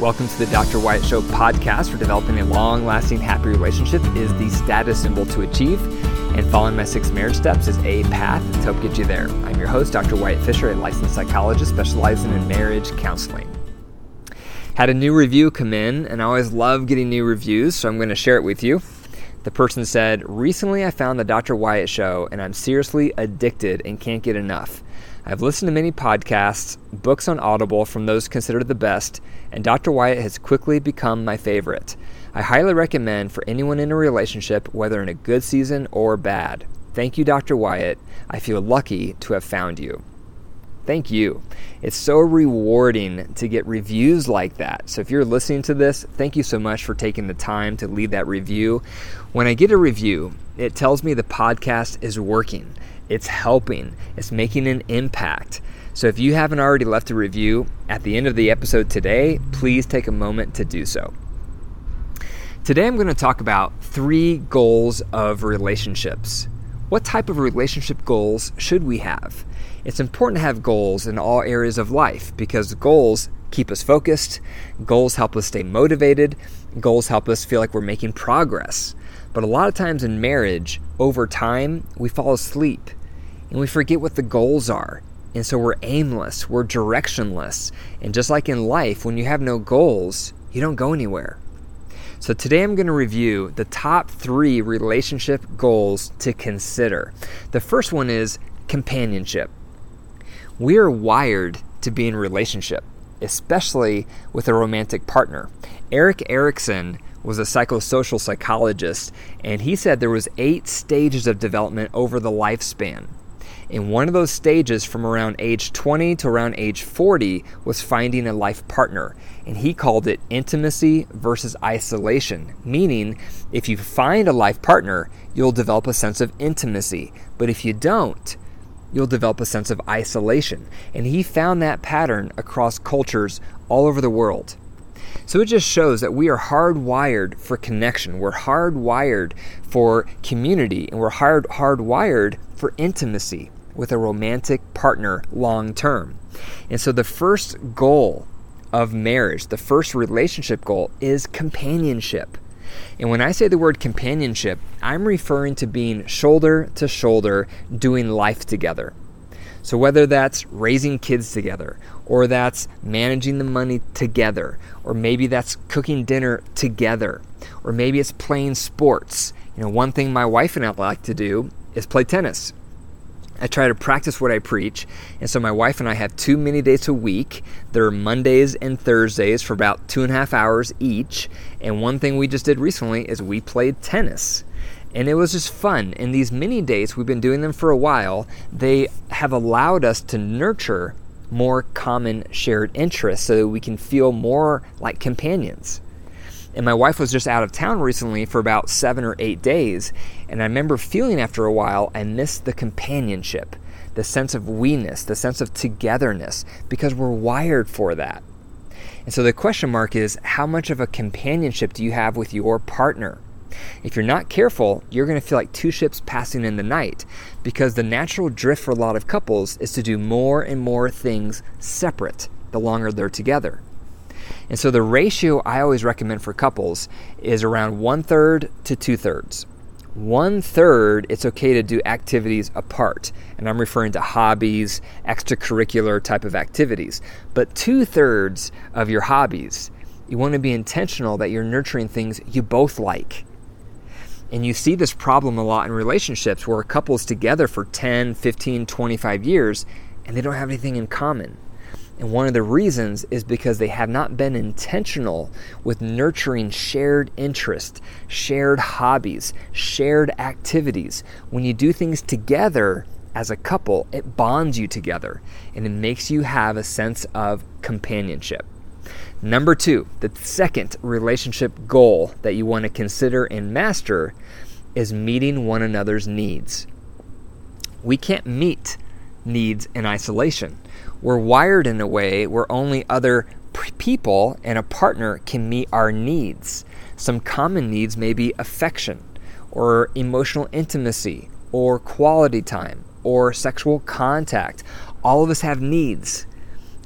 Welcome to the Dr. Wyatt Show podcast, for developing a long lasting, happy relationship is the status symbol to achieve, and following my six marriage steps is a path to help get you there. I'm your host, Dr. Wyatt Fisher, a licensed psychologist specializing in marriage counseling. Had a new review come in, and I always love getting new reviews, so I'm going to share it with you. The person said, Recently I found the Dr. Wyatt Show, and I'm seriously addicted and can't get enough. I've listened to many podcasts, books on Audible from those considered the best, and Dr. Wyatt has quickly become my favorite. I highly recommend for anyone in a relationship, whether in a good season or bad. Thank you, Dr. Wyatt. I feel lucky to have found you. Thank you. It's so rewarding to get reviews like that. So if you're listening to this, thank you so much for taking the time to leave that review. When I get a review, it tells me the podcast is working it's helping, it's making an impact. So if you haven't already left a review at the end of the episode today, please take a moment to do so. Today I'm going to talk about three goals of relationships. What type of relationship goals should we have? It's important to have goals in all areas of life because goals keep us focused, goals help us stay motivated, goals help us feel like we're making progress. But a lot of times in marriage, over time, we fall asleep and we forget what the goals are. And so we're aimless, we're directionless. And just like in life, when you have no goals, you don't go anywhere. So today I'm going to review the top three relationship goals to consider. The first one is companionship. We are wired to be in relationship, especially with a romantic partner. Erik Erikson was a psychosocial psychologist and he said there was 8 stages of development over the lifespan. In one of those stages, from around age 20 to around age 40, was finding a life partner. And he called it intimacy versus isolation, meaning if you find a life partner, you'll develop a sense of intimacy. But if you don't, you'll develop a sense of isolation. And he found that pattern across cultures all over the world. So it just shows that we are hardwired for connection. We're hardwired for community, and we're hard hardwired for intimacy with a romantic partner long term. And so the first goal of marriage, the first relationship goal is companionship. And when I say the word companionship, I'm referring to being shoulder to shoulder doing life together. So whether that's raising kids together, or that's managing the money together, or maybe that's cooking dinner together, or maybe it's playing sports. You know, one thing my wife and I like to do is play tennis. I try to practice what I preach. And so my wife and I have two mini dates a week. They're Mondays and Thursdays for about two and a half hours each. And one thing we just did recently is we played tennis. And it was just fun. And these mini dates, we've been doing them for a while, they have allowed us to nurture more common shared interests so that we can feel more like companions. And my wife was just out of town recently for about seven or eight days. And I remember feeling after a while I missed the companionship, the sense of we-ness, the sense of togetherness, because we're wired for that. And so the question mark is how much of a companionship do you have with your partner? If you're not careful, you're going to feel like two ships passing in the night because the natural drift for a lot of couples is to do more and more things separate the longer they're together. And so the ratio I always recommend for couples is around one third to two thirds. One third, it's okay to do activities apart. And I'm referring to hobbies, extracurricular type of activities. But two thirds of your hobbies, you want to be intentional that you're nurturing things you both like. And you see this problem a lot in relationships where a couple is together for 10, 15, 25 years and they don't have anything in common. And one of the reasons is because they have not been intentional with nurturing shared interest, shared hobbies, shared activities. When you do things together as a couple, it bonds you together and it makes you have a sense of companionship. Number two, the second relationship goal that you want to consider and master is meeting one another's needs. We can't meet needs in isolation we're wired in a way where only other people and a partner can meet our needs. Some common needs may be affection, or emotional intimacy, or quality time, or sexual contact. All of us have needs.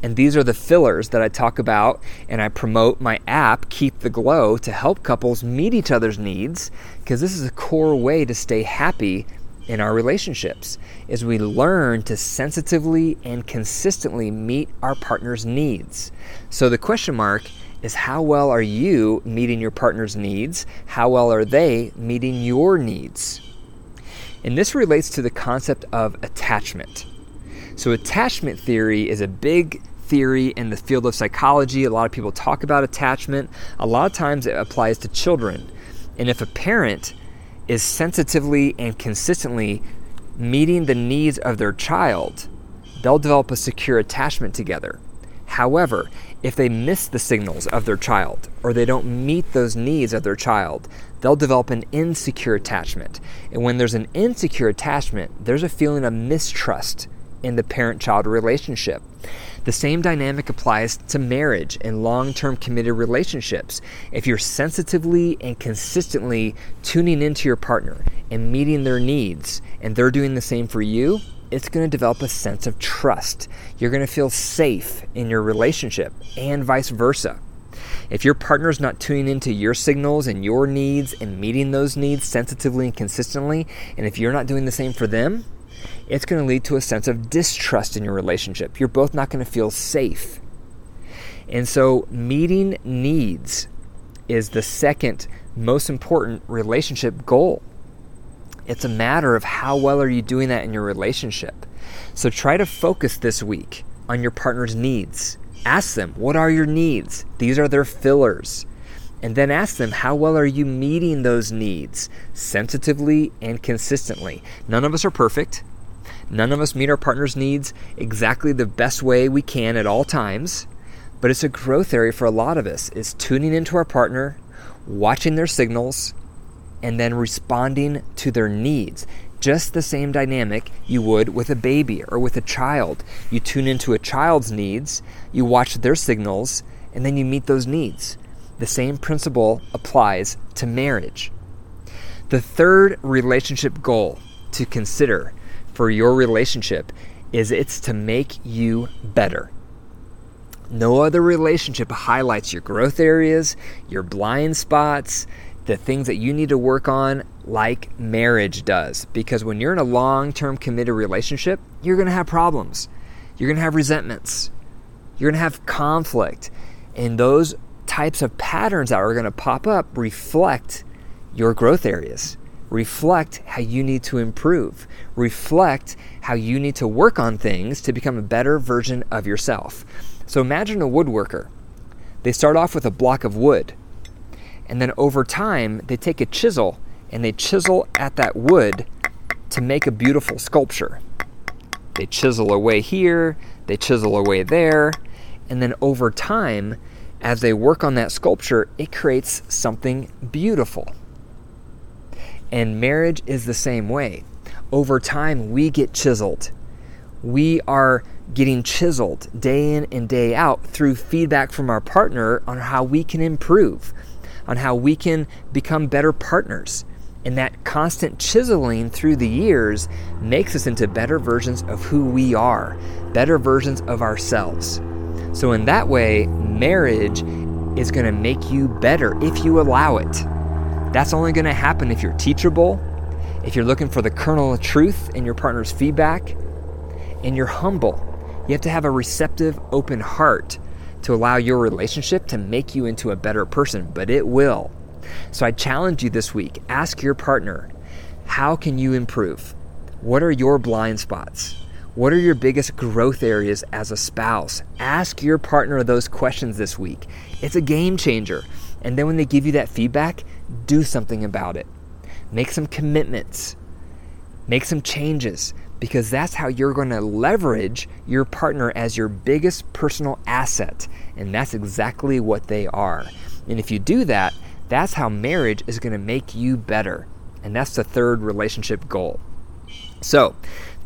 And these are the fillers that I talk about and I promote my app, Keep the Glow, to help couples meet each other's needs because this is a core way to stay happy in our relationships is we learn to sensitively and consistently meet our partner's needs. So the question mark is how well are you meeting your partner's needs? How well are they meeting your needs? And this relates to the concept of attachment. So attachment theory is a big theory in the field of psychology. A lot of people talk about attachment. A lot of times it applies to children. And if a parent is sensitively and consistently meeting the needs of their child, they'll develop a secure attachment together. However, if they miss the signals of their child or they don't meet those needs of their child, they'll develop an insecure attachment. And when there's an insecure attachment, there's a feeling of mistrust in the parent child relationship. The same dynamic applies to marriage and long term committed relationships. If you're sensitively and consistently tuning into your partner and meeting their needs, and they're doing the same for you, it's going to develop a sense of trust. You're going to feel safe in your relationship, and vice versa. If your partner's not tuning into your signals and your needs and meeting those needs sensitively and consistently, and if you're not doing the same for them, it's going to lead to a sense of distrust in your relationship. You're both not going to feel safe. And so, meeting needs is the second most important relationship goal. It's a matter of how well are you doing that in your relationship. So try to focus this week on your partner's needs. Ask them, what are your needs? These are their fillers. And then ask them, how well are you meeting those needs sensitively and consistently? None of us are perfect. None of us meet our partner's needs exactly the best way we can at all times, but it's a growth area for a lot of us is tuning into our partner, watching their signals, and then responding to their needs. Just the same dynamic you would with a baby or with a child. You tune into a child's needs, you watch their signals, and then you meet those needs. The same principle applies to marriage. The third relationship goal to consider for your relationship is it's to make you better. No other relationship highlights your growth areas, your blind spots, the things that you need to work on like marriage does. Because when you're in a long term committed relationship, you're going to have problems. You're going to have resentments. You're going to have conflict. And those types of patterns that are going to pop up reflect your growth areas reflect how you need to improve, reflect how you need to work on things to become a better version of yourself. So imagine a woodworker. They start off with a block of wood, and then over time, they take a chisel and they chisel at that wood to make a beautiful sculpture. They chisel away here, they chisel away there, and then over time, as they work on that sculpture, it creates something beautiful. And marriage is the same way. Over time, we get chiseled. We are getting chiseled day in and day out through feedback from our partner on how we can improve, on how we can become better partners. And that constant chiseling through the years makes us into better versions of who we are, better versions of ourselves. So, in that way, marriage is going to make you better if you allow it. That's only going to happen if you're teachable, if you're looking for the kernel of truth in your partner's feedback, and you're humble. You have to have a receptive, open heart to allow your relationship to make you into a better person, but it will. So I challenge you this week ask your partner, how can you improve? What are your blind spots? What are your biggest growth areas as a spouse? Ask your partner those questions this week. It's a game changer. And then when they give you that feedback, do something about it. Make some commitments. Make some changes because that's how you're going to leverage your partner as your biggest personal asset. And that's exactly what they are. And if you do that, that's how marriage is going to make you better. And that's the third relationship goal. So,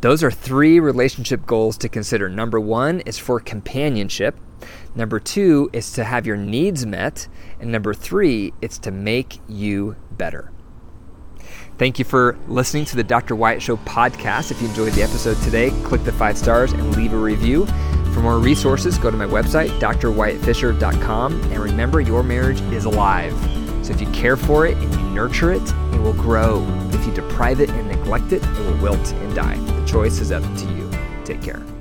those are three relationship goals to consider. Number one is for companionship. Number two is to have your needs met. And number three, it's to make you better. Thank you for listening to the Dr. Wyatt Show podcast. If you enjoyed the episode today, click the five stars and leave a review. For more resources, go to my website, drwyattfisher.com, and remember your marriage is alive. So if you care for it nurture it, it will grow. If you deprive it and neglect it, it will wilt and die. The choice is up to you. Take care.